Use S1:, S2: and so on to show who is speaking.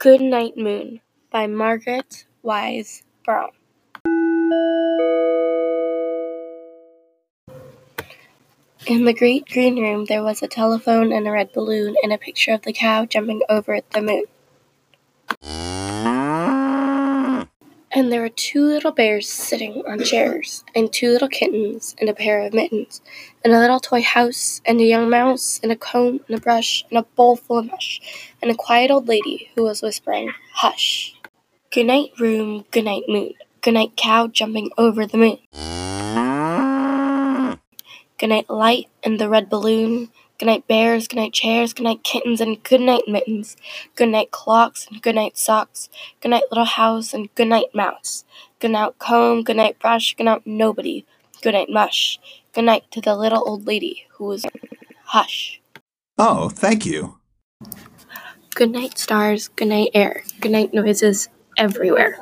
S1: Goodnight Moon by Margaret Wise Brown. In the great green room there was a telephone and a red balloon and a picture of the cow jumping over the moon. And there were two little bears sitting on chairs, and two little kittens, and a pair of mittens, and a little toy house, and a young mouse, and a comb, and a brush, and a bowl full of mush, and a quiet old lady who was whispering, Hush! Good night, room, good night, moon, good night, cow jumping over the moon. Good night, light, and the red balloon, Good night, bears, good night, chairs, good night, kittens, and good night, mittens. Good night, clocks, and good night, socks. Good night, little house, and good night, mouse. Good night, comb, good night, brush, good night, nobody. Good night, mush. Good night to the little old lady who was hush.
S2: Oh, thank you.
S1: Good night, stars. Good night, air. Good night, noises everywhere.